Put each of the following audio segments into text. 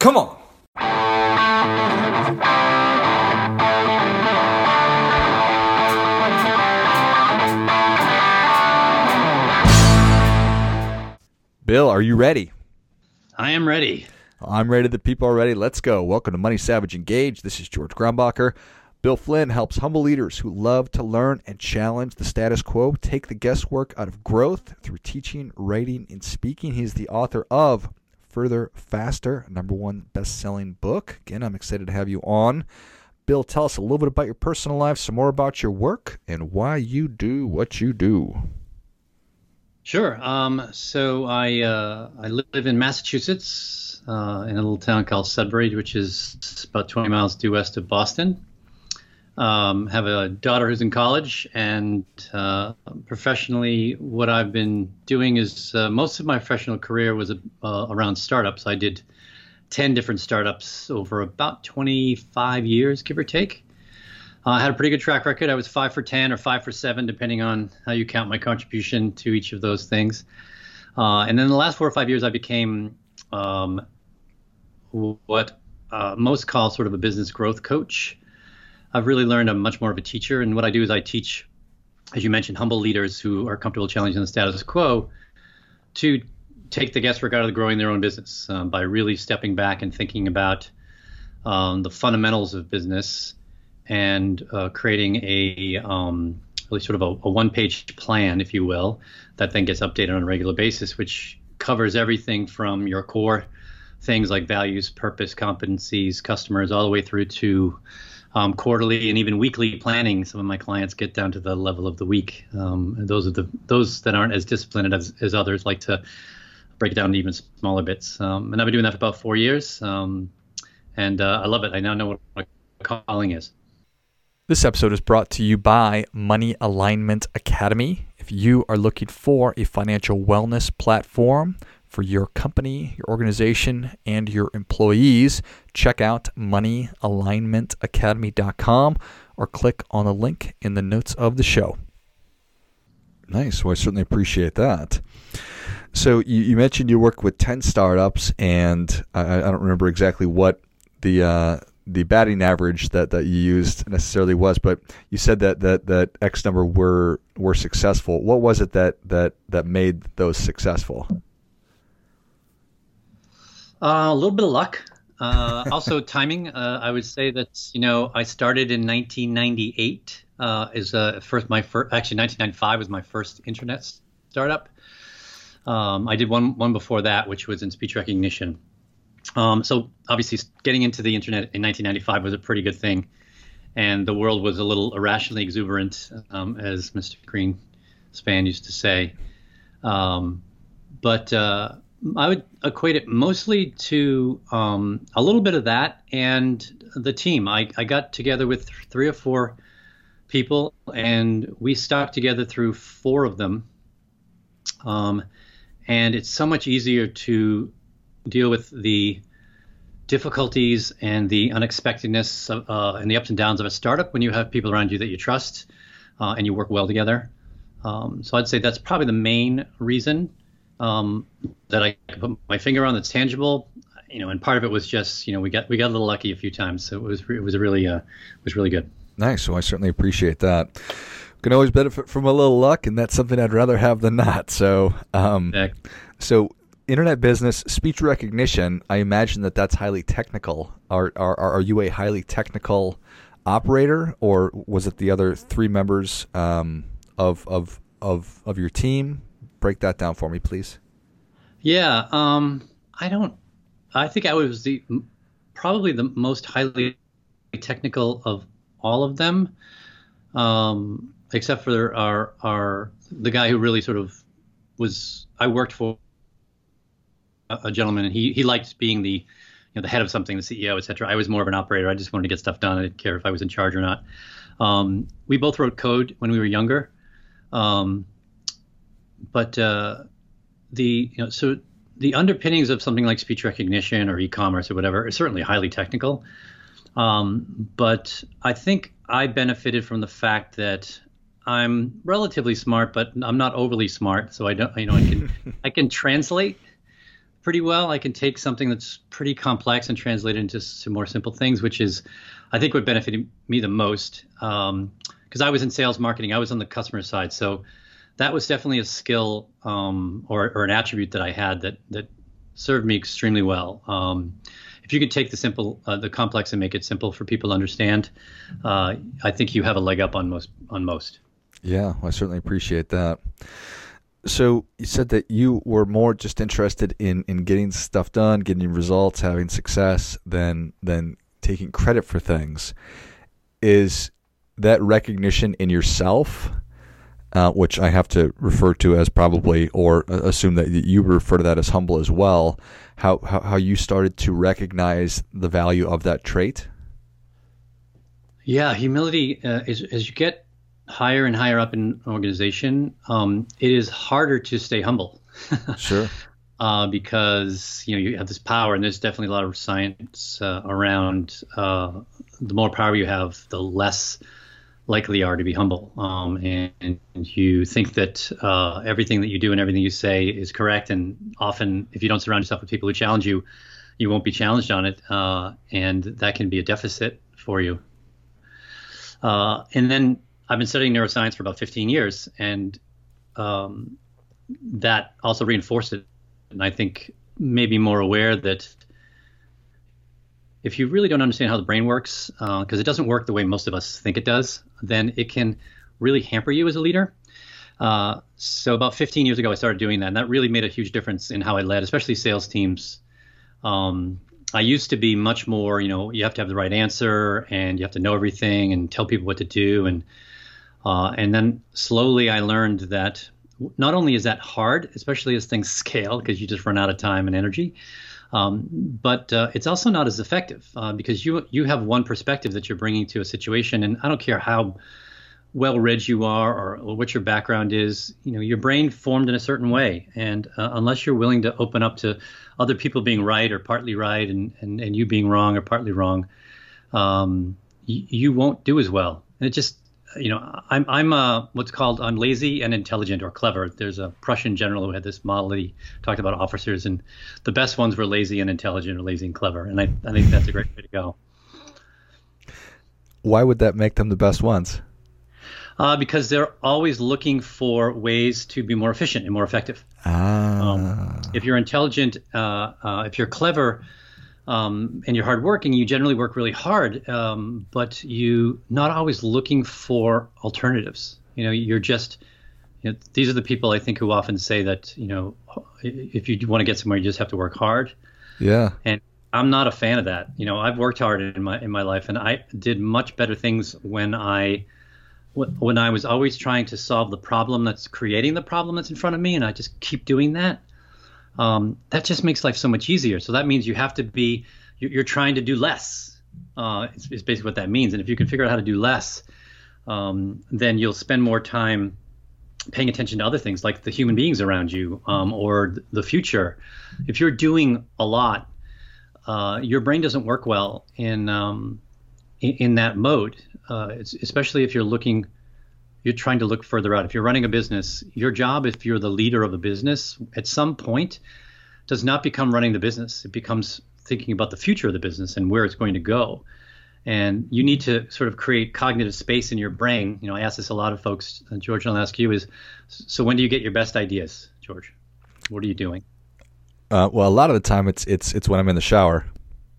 Come on. Bill, are you ready? I am ready. I'm ready. The people are ready. Let's go. Welcome to Money Savage Engage. This is George Grumbacher. Bill Flynn helps humble leaders who love to learn and challenge the status quo take the guesswork out of growth through teaching, writing, and speaking. He's the author of Further Faster, number one best selling book. Again, I'm excited to have you on. Bill, tell us a little bit about your personal life, some more about your work, and why you do what you do. Sure. Um, so I uh, I live in Massachusetts uh, in a little town called Sudbury, which is about 20 miles due west of Boston. Um, have a daughter who's in college, and uh, professionally, what I've been doing is uh, most of my professional career was uh, around startups. I did 10 different startups over about 25 years, give or take. Uh, I had a pretty good track record. I was five for 10 or five for seven, depending on how you count my contribution to each of those things. Uh, and then the last four or five years, I became um, what uh, most call sort of a business growth coach. I've really learned I'm much more of a teacher. And what I do is I teach, as you mentioned, humble leaders who are comfortable challenging the status quo to take the guesswork out of growing their own business um, by really stepping back and thinking about um, the fundamentals of business and uh, creating a um, really sort of a, a one-page plan, if you will, that then gets updated on a regular basis, which covers everything from your core things like values, purpose, competencies, customers, all the way through to um, quarterly and even weekly planning. Some of my clients get down to the level of the week. Um, those are the those that aren't as disciplined as, as others like to break it down to even smaller bits. Um, and I've been doing that for about four years, um, and uh, I love it. I now know what my calling is. This episode is brought to you by Money Alignment Academy. If you are looking for a financial wellness platform for your company, your organization, and your employees, check out moneyalignmentacademy.com or click on the link in the notes of the show. Nice. Well, I certainly appreciate that. So you, you mentioned you work with 10 startups, and I, I don't remember exactly what the uh, the batting average that, that you used necessarily was, but you said that, that, that X number were were successful. What was it that that, that made those successful? Uh, a little bit of luck. Uh, also timing. Uh, I would say that you know I started in 1998. Uh, is uh, first my first actually 1995 was my first internet startup. Um, I did one one before that, which was in speech recognition. Um, so obviously, getting into the internet in 1995 was a pretty good thing, and the world was a little irrationally exuberant, um, as Mr. Greenspan used to say. Um, but uh, I would equate it mostly to um, a little bit of that and the team. I, I got together with three or four people, and we stuck together through four of them. Um, and it's so much easier to deal with the difficulties and the unexpectedness of, uh, and the ups and downs of a startup when you have people around you that you trust uh, and you work well together. Um, so I'd say that's probably the main reason um, that I put my finger on that's tangible. You know, and part of it was just you know we got we got a little lucky a few times, so it was it was really uh, it was really good. Nice. Well, I certainly appreciate that. Can always benefit from a little luck, and that's something I'd rather have than not. So, um, so internet business, speech recognition, I imagine that that's highly technical. Are, are, are you a highly technical operator, or was it the other three members um, of, of, of, of your team? Break that down for me, please. Yeah, um, I don't. I think I was the probably the most highly technical of all of them, um, except for our our the guy who really sort of was I worked for a gentleman, and he he liked being the you know the head of something, the CEO, et cetera. I was more of an operator. I just wanted to get stuff done. I didn't care if I was in charge or not. Um, we both wrote code when we were younger, um, but uh, the you know so the underpinnings of something like speech recognition or e-commerce or whatever is certainly highly technical. Um, but I think I benefited from the fact that I'm relatively smart, but I'm not overly smart. So I don't, you know, I can I can translate pretty well. I can take something that's pretty complex and translate it into some more simple things, which is, I think, what benefited me the most. Because um, I was in sales marketing, I was on the customer side, so that was definitely a skill um, or, or, an attribute that I had that that served me extremely well. Um, if you could take the simple, uh, the complex, and make it simple for people to understand, uh, I think you have a leg up on most. On most. Yeah, I certainly appreciate that. So you said that you were more just interested in in getting stuff done, getting results, having success, than than taking credit for things. Is that recognition in yourself? Uh, which I have to refer to as probably, or assume that you refer to that as humble as well. How, how how you started to recognize the value of that trait? Yeah, humility uh, is as you get higher and higher up in an organization, um, it is harder to stay humble. sure. Uh, because you know you have this power, and there's definitely a lot of science uh, around. Uh, the more power you have, the less likely are to be humble. Um, and, and, you think that uh, everything that you do and everything you say is correct. And often, if you don't surround yourself with people who challenge you, you won't be challenged on it, uh, and that can be a deficit for you. Uh, and then I've been studying neuroscience for about 15 years, and um, that also reinforced it. And I think maybe more aware that if you really don't understand how the brain works, because uh, it doesn't work the way most of us think it does, then it can really hamper you as a leader. Uh, so about 15 years ago, I started doing that, and that really made a huge difference in how I led, especially sales teams. Um, I used to be much more, you know, you have to have the right answer, and you have to know everything, and tell people what to do, and uh, and then slowly I learned that not only is that hard, especially as things scale, because you just run out of time and energy, um, but uh, it's also not as effective uh, because you you have one perspective that you're bringing to a situation, and I don't care how well read you are or, what your background is, you know, your brain formed in a certain way, and uh, unless you're willing to open up to other people being right or partly right, and and, and you being wrong or partly wrong, um, y- you won't do as well. And it just you know, I'm I'm uh, what's called I'm lazy and intelligent or clever. There's a Prussian general who had this model he talked about officers, and the best ones were lazy and intelligent or lazy and clever. And I, I think that's a great way to go. Why would that make them the best ones? Uh, because they're always looking for ways to be more efficient and more effective. Ah. Um, if you're intelligent, uh, uh, if you're clever, um, and you're hardworking, you generally work really hard, um, but you not always looking for alternatives. You know, you're just you know, these are the people I think who often say that you know if you want to get somewhere, you just have to work hard. Yeah. And I'm not a fan of that. You know, I've worked hard in my in my life, and I did much better things when I when I was always trying to solve the problem that's creating the problem that's in front of me, and I just keep doing that um, that just makes life so much easier. So that means you have to be you're, trying to do less. Uh, it's, it's, basically what that means. And if you can figure out how to do less, um, then you'll spend more time paying attention to other things like the human beings around you um, or the future. If you're doing a lot, uh, your brain doesn't work well in um, in, in, that mode, uh, especially if you're looking you're trying to look further out. If you're running a business, your job, if you're the leader of a business, at some point, does not become running the business. It becomes thinking about the future of the business and where it's going to go. And you need to sort of create cognitive space in your brain. You know, I ask this a lot of folks. Uh, George, I'll ask you: Is so when do you get your best ideas, George? What are you doing? Uh, well, a lot of the time it's it's it's when I'm in the shower.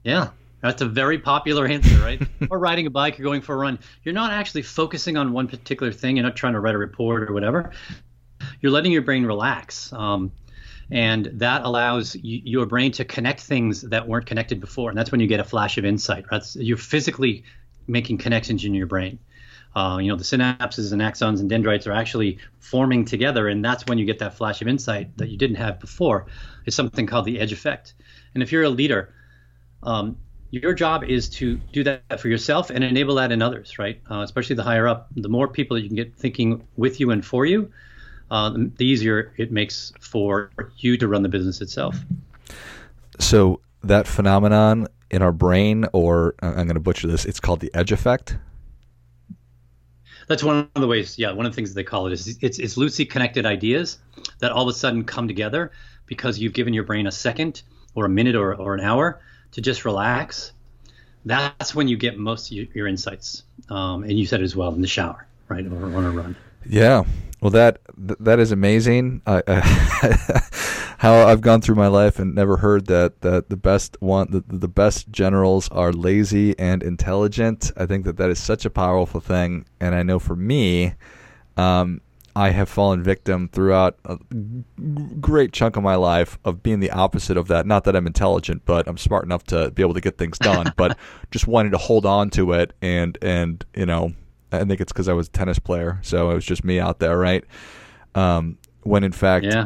Yeah, that's a very popular answer, right? or riding a bike or going for a run. You're not actually focusing on one particular thing. You're not trying to write a report or whatever. You're letting your brain relax. Um, and that allows your brain to connect things that weren't connected before. And that's when you get a flash of insight. Right? You're physically making connections in your brain. Uh, you know, the synapses and axons and dendrites are actually forming together, and that's when you get that flash of insight that you didn't have before. It's something called the edge effect. And if you're a leader, um, your job is to do that for yourself and enable that in others, right? Uh, especially the higher up, the more people that you can get thinking with you and for you, uh, the easier it makes for you to run the business itself. So that phenomenon in our brain, or uh, I'm going to butcher this, it's called the edge effect. That's one of the ways. Yeah, one of the things that they call it is it's, it's loosely connected ideas that all of a sudden come together because you've given your brain a second or a minute or, or an hour to just relax, that's when you get most of your, your insights. Um, and you said it as well in the shower, right, or on a run. Yeah. Well, that that is amazing. I, I how I've gone through my life and never heard that that the best one the, the best generals are lazy and intelligent. I think that that is such a powerful thing, and I know for me, um, I have fallen victim throughout a great chunk of my life of being the opposite of that. Not that I'm intelligent, but I'm smart enough to be able to get things done. but just wanting to hold on to it, and and you know, I think it's because I was a tennis player, so it was just me out there, right? Um, when in fact, yeah,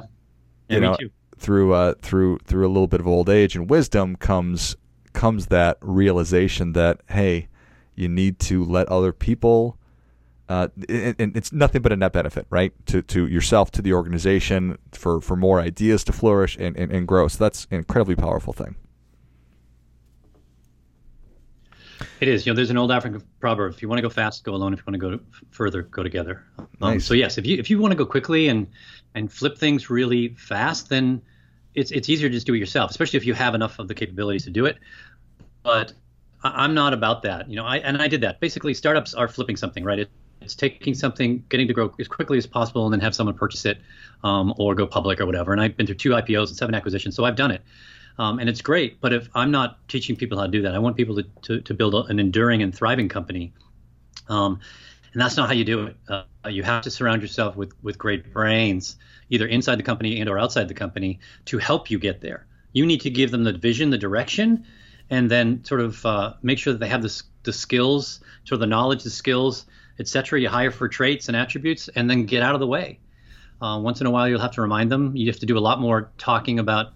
yeah you know, through uh, through through a little bit of old age and wisdom comes comes that realization that hey, you need to let other people. Uh, and it's nothing but a net benefit, right? To to yourself, to the organization, for for more ideas to flourish and, and, and grow. So that's an incredibly powerful thing. It is. You know, there's an old African proverb: if you want to go fast, go alone. If you want to go further, go together. Um, nice. So yes, if you if you want to go quickly and and flip things really fast, then it's it's easier to just do it yourself, especially if you have enough of the capabilities to do it. But I'm not about that. You know, I and I did that. Basically, startups are flipping something, right? It, it's taking something, getting to grow as quickly as possible, and then have someone purchase it um, or go public or whatever. And I've been through two IPOs and seven acquisitions, so I've done it. Um, and it's great. But if I'm not teaching people how to do that, I want people to, to, to build a, an enduring and thriving company. Um, and that's not how you do it. Uh, you have to surround yourself with, with great brains, either inside the company and or outside the company, to help you get there. You need to give them the vision, the direction, and then sort of uh, make sure that they have the, the skills, sort of the knowledge, the skills, etc. You hire for traits and attributes, and then get out of the way. Uh, once in a while, you'll have to remind them. You have to do a lot more talking about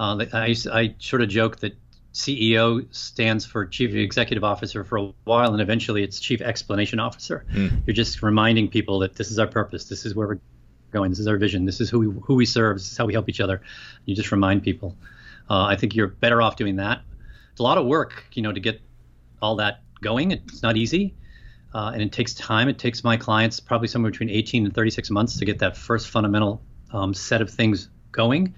uh, I, I sort of joke that CEO stands for Chief Executive Officer for a while, and eventually it's Chief Explanation Officer. Mm. You're just reminding people that this is our purpose, this is where we're going, this is our vision, this is who we, who we serve, this is how we help each other. You just remind people. Uh, I think you're better off doing that. It's a lot of work, you know, to get all that going. It's not easy, uh, and it takes time. It takes my clients probably somewhere between 18 and 36 months to get that first fundamental um, set of things going.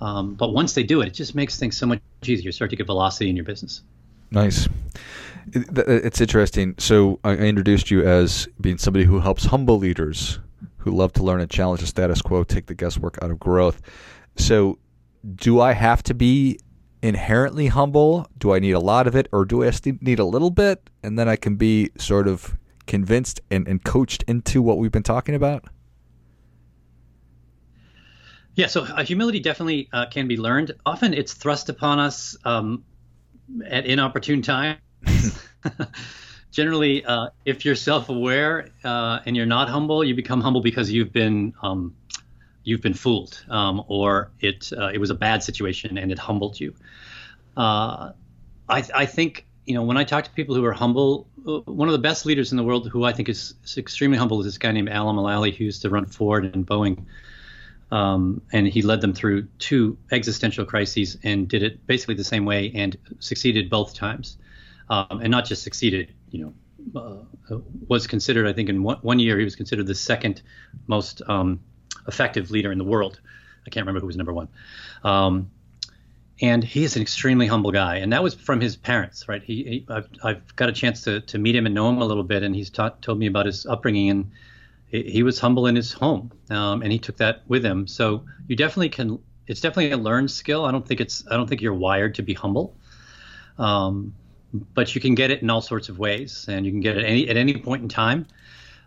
Um, but once they do it, it just makes things so much easier. You start to get velocity in your business. Nice. It's interesting. So I introduced you as being somebody who helps humble leaders who love to learn and challenge the status quo, take the guesswork out of growth. So, do I have to be inherently humble? Do I need a lot of it, or do I need a little bit, and then I can be sort of convinced and, and coached into what we've been talking about? Yeah, so uh, humility definitely uh, can be learned. Often it's thrust upon us um, at inopportune times. Generally, uh, if you're self-aware uh, and you're not humble, you become humble because you've been um, you've been fooled, um, or it uh, it was a bad situation and it humbled you. Uh, I, I think you know when I talk to people who are humble, one of the best leaders in the world who I think is, is extremely humble is this guy named Alan Mulally who used to run Ford and Boeing. Um, and he led them through two existential crises and did it basically the same way and succeeded both times. Um, and not just succeeded, you know, uh, was considered, I think, in one, one, year, he was considered the second most um, effective leader in the world. I can't remember who was number one. Um, and he is an extremely humble guy. And that was from his parents, right? He, he I've, I've, got a chance to, to meet him and know him a little bit. And he's taught, told me about his upbringing. And he was humble in his home, um, and he took that with him. So you definitely can. It's definitely a learned skill. I don't think it's. I don't think you're wired to be humble, um, but you can get it in all sorts of ways, and you can get it any at any point in time,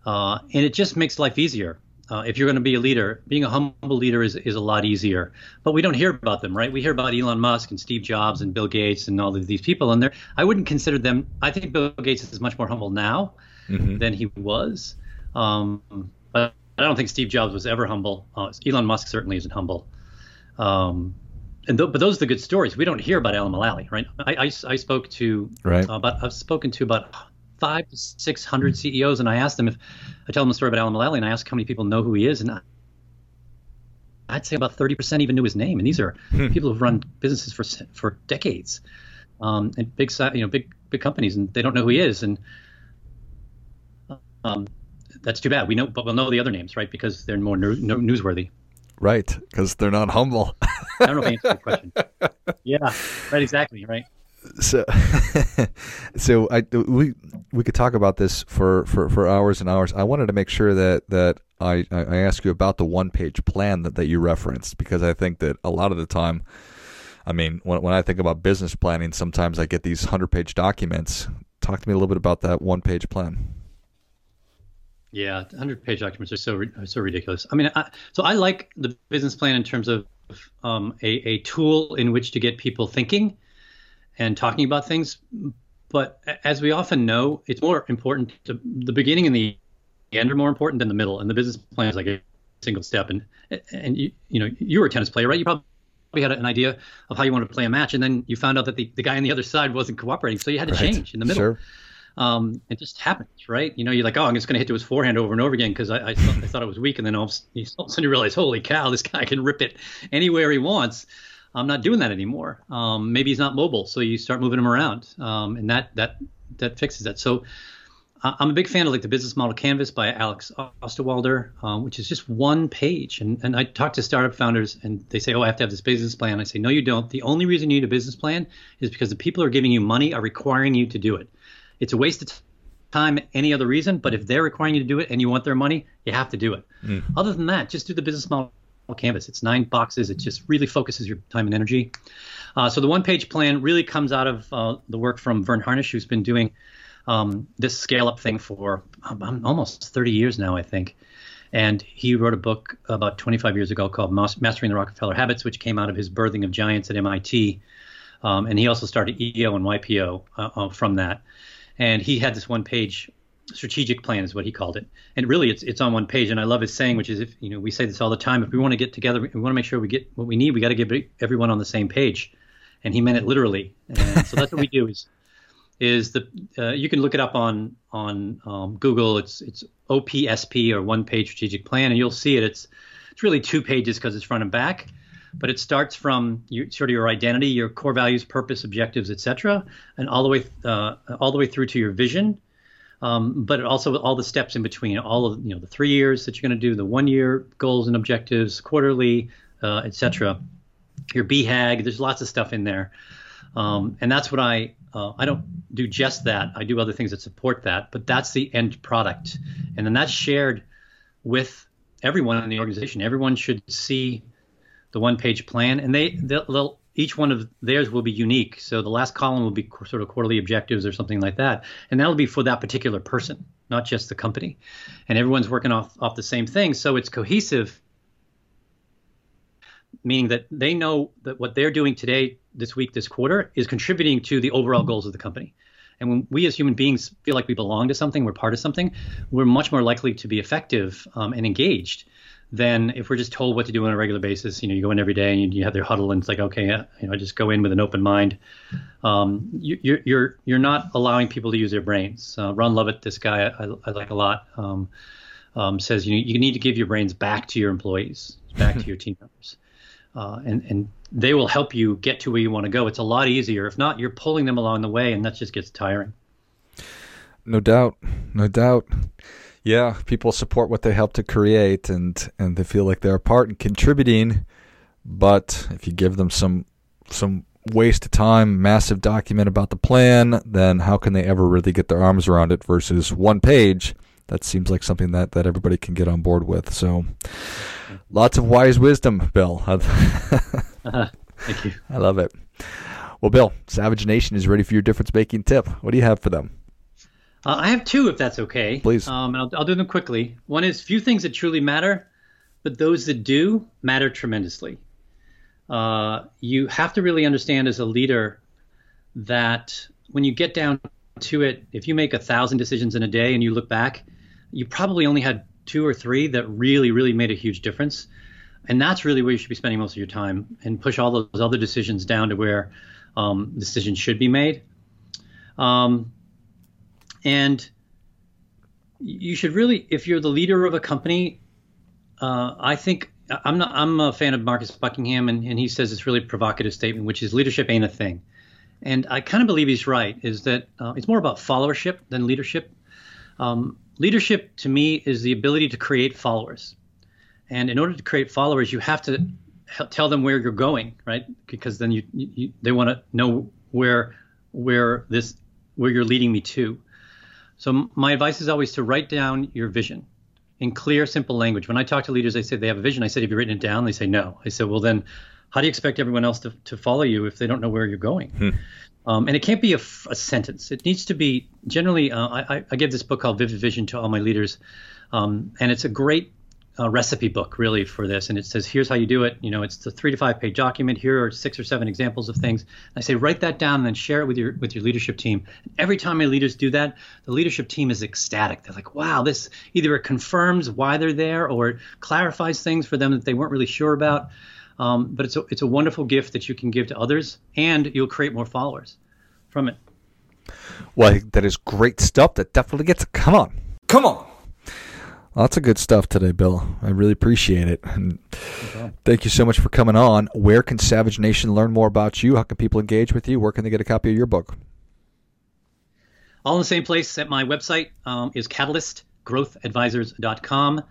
uh, and it just makes life easier. Uh, if you're going to be a leader, being a humble leader is, is a lot easier. But we don't hear about them, right? We hear about Elon Musk and Steve Jobs and Bill Gates and all of these people, and. I wouldn't consider them. I think Bill Gates is much more humble now mm-hmm. than he was. Um, but I don't think Steve Jobs was ever humble. Uh, Elon Musk certainly isn't humble. Um, and th- but those are the good stories. We don't hear about Alan Mulally, right? I, I, I spoke to right. Uh, but I've spoken to about five to six hundred CEOs, and I asked them if I tell them a story about Alan Mulally, and I ask how many people know who he is, and I, I'd say about thirty percent even knew his name. And these are hmm. people who've run businesses for for decades, um, and big you know big big companies, and they don't know who he is. And um, that's too bad. We know, but we'll know the other names, right? Because they're more newsworthy. Right, because they're not humble. I don't know if I answered the question. Yeah, right, exactly, right. So, so I we we could talk about this for, for, for hours and hours. I wanted to make sure that that I I ask you about the one page plan that, that you referenced because I think that a lot of the time, I mean, when when I think about business planning, sometimes I get these hundred page documents. Talk to me a little bit about that one page plan. Yeah, 100 page documents are so are so ridiculous. I mean, I, so I like the business plan in terms of um, a, a tool in which to get people thinking and talking about things. But as we often know, it's more important to the beginning and the end are more important than the middle. And the business plan is like a single step. And and you you know you were a tennis player, right? You probably had an idea of how you wanted to play a match, and then you found out that the, the guy on the other side wasn't cooperating, so you had to right. change in the middle. Sure um, it just happens, right? You know, you're like, oh, I'm just going to hit to his forehand over and over again because I, I, thought, I thought it was weak, and then all of, all of a sudden you realize, holy cow, this guy can rip it anywhere he wants. I'm not doing that anymore. Um, maybe he's not mobile, so you start moving him around, um, and that that that fixes that. So I'm a big fan of like the business model canvas by Alex Osterwalder, um, which is just one page. And, and I talk to startup founders and they say, oh, I have to have this business plan. I say, no, you don't. The only reason you need a business plan is because the people who are giving you money are requiring you to do it. It's a waste of time any other reason, but if they're requiring you to do it and you want their money, you have to do it. Mm. Other than that, just do the business model canvas. It's nine boxes. It just really focuses your time and energy. Uh, so the one page plan really comes out of uh, the work from Verne Harnish, who's been doing um, this scale up thing for um, almost 30 years now, I think. And he wrote a book about 25 years ago called Mastering the Rockefeller Habits, which came out of his birthing of giants at MIT. Um, and he also started EO and YPO uh, uh, from that and he had this one page strategic plan is what he called it. And really it's it's on one page. And i love his saying which is if you know we say this all the time if we want to get together we want to make sure we get what we need we got to get everyone on the same page. And he meant it literally. And so that's what we do is is the uh, you can look it up on on um, google. It's it's opsp or one page strategic plan. And you'll see it. It's it's really two pages because it's front and back. But it starts from your, sort of your identity, your core values, purpose, objectives, etc., and all the way uh, all the way through to your vision. Um, but also all the steps in between, all of you know the three years that you're going to do, the one year goals and objectives, quarterly, uh, etc. Your BHAG, there's lots of stuff in there, um, and that's what I uh, I don't do just that. I do other things that support that, but that's the end product, and then that's shared with everyone in the organization. Everyone should see the one page plan, and they they'll, they'll, each one of theirs will be unique. So the last column will be sort of quarterly objectives or something like that, and that'll be for that particular person, not just the company. And everyone's working off off the same thing, so it's cohesive, meaning that they know that what they're doing today, this week, this quarter, is contributing to the overall goals of the company. And when we as human beings feel like we belong to something, we're part of something, we're much more likely to be effective um, and engaged than if we're just told what to do on a regular basis. You know, you go in every day and you, you have their huddle, and it's like, okay, uh, you know, I just go in with an open mind. Um, you, are you're you're not allowing people to use their brains. Uh, Ron Lovett, this guy I, I like a lot, um, um, says you know, you need to give your brains back to your employees, back to your team members. Uh, and and they will help you get to where you want to go. It's a lot easier. If not, you're pulling them along the way, and that just gets tiring. No doubt, no doubt. Yeah, people support what they help to create, and and they feel like they're a part and contributing. But if you give them some some waste of time, massive document about the plan, then how can they ever really get their arms around it? Versus one page, that seems like something that that everybody can get on board with. So, lots of wise wisdom, Bill. uh-huh. Thank you. I love it. Well, Bill, Savage Nation is ready for your difference making tip. What do you have for them? Uh, I have two, if that's okay. Please. Um, and I'll, I'll do them quickly. One is few things that truly matter, but those that do matter tremendously. Uh, you have to really understand as a leader that when you get down to it, if you make a thousand decisions in a day and you look back, you probably only had two or three that really, really made a huge difference. And that's really where you should be spending most of your time and push all those other decisions down to where um, decisions should be made. Um, and you should really, if you're the leader of a company, uh, I think I'm not. I'm a fan of Marcus Buckingham, and, and he says this really provocative statement, which is leadership ain't a thing. And I kind of believe he's right. Is that uh, it's more about followership than leadership. Um, leadership to me is the ability to create followers. And in order to create followers, you have to tell them where you're going, right? Because then you, you they want to know where where this where you're leading me to. So my advice is always to write down your vision in clear, simple language. When I talk to leaders, I say they have a vision. I said, have you written it down? They say no. I said, well then, how do you expect everyone else to, to follow you if they don't know where you're going? Hmm. Um, and it can't be a, a, sentence. It needs to be generally. Uh, I, I, give this book called Vivid Vision to all my leaders, um, and it's a great uh, recipe book really for this. And it says, here's how you do it. You know, it's the three to five page document. Here are six or seven examples of things. And I say, write that down and then share it with your with your leadership team. And every time my leaders do that, the leadership team is ecstatic. They're like, wow, this either it confirms why they're there or it clarifies things for them that they weren't really sure about. Um, but it's a, it's a wonderful gift that you can give to others, and you'll create more followers from it. Well, that is great stuff. That definitely gets. Come on, come on. Lots of good stuff today, Bill. I really appreciate it. And okay. thank you so much for coming on. Where can Savage Nation learn more about you? How can people engage with you? Where can they get a copy of your book? All in the same place at my website um, is catalystgrowthadvisors.com.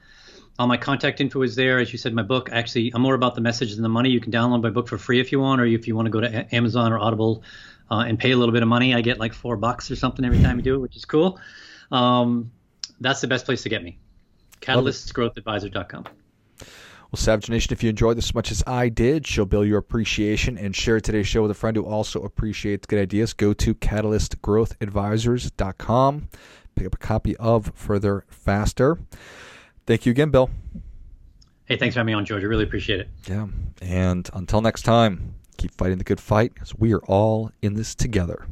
All my contact info is there. As you said, my book, actually, I'm more about the message than the money. You can download my book for free if you want, or if you want to go to Amazon or Audible uh, and pay a little bit of money. I get like four bucks or something every time you do it, which is cool. Um, that's the best place to get me. CatalystGrowthAdvisor.com. Well, Savage Nation, if you enjoyed this as much as I did, show Bill your appreciation and share today's show with a friend who also appreciates good ideas. Go to CatalystGrowthAdvisors.com. Pick up a copy of Further Faster. Thank you again, Bill. Hey, thanks for having me on, George. I really appreciate it. Yeah. And until next time, keep fighting the good fight because we are all in this together.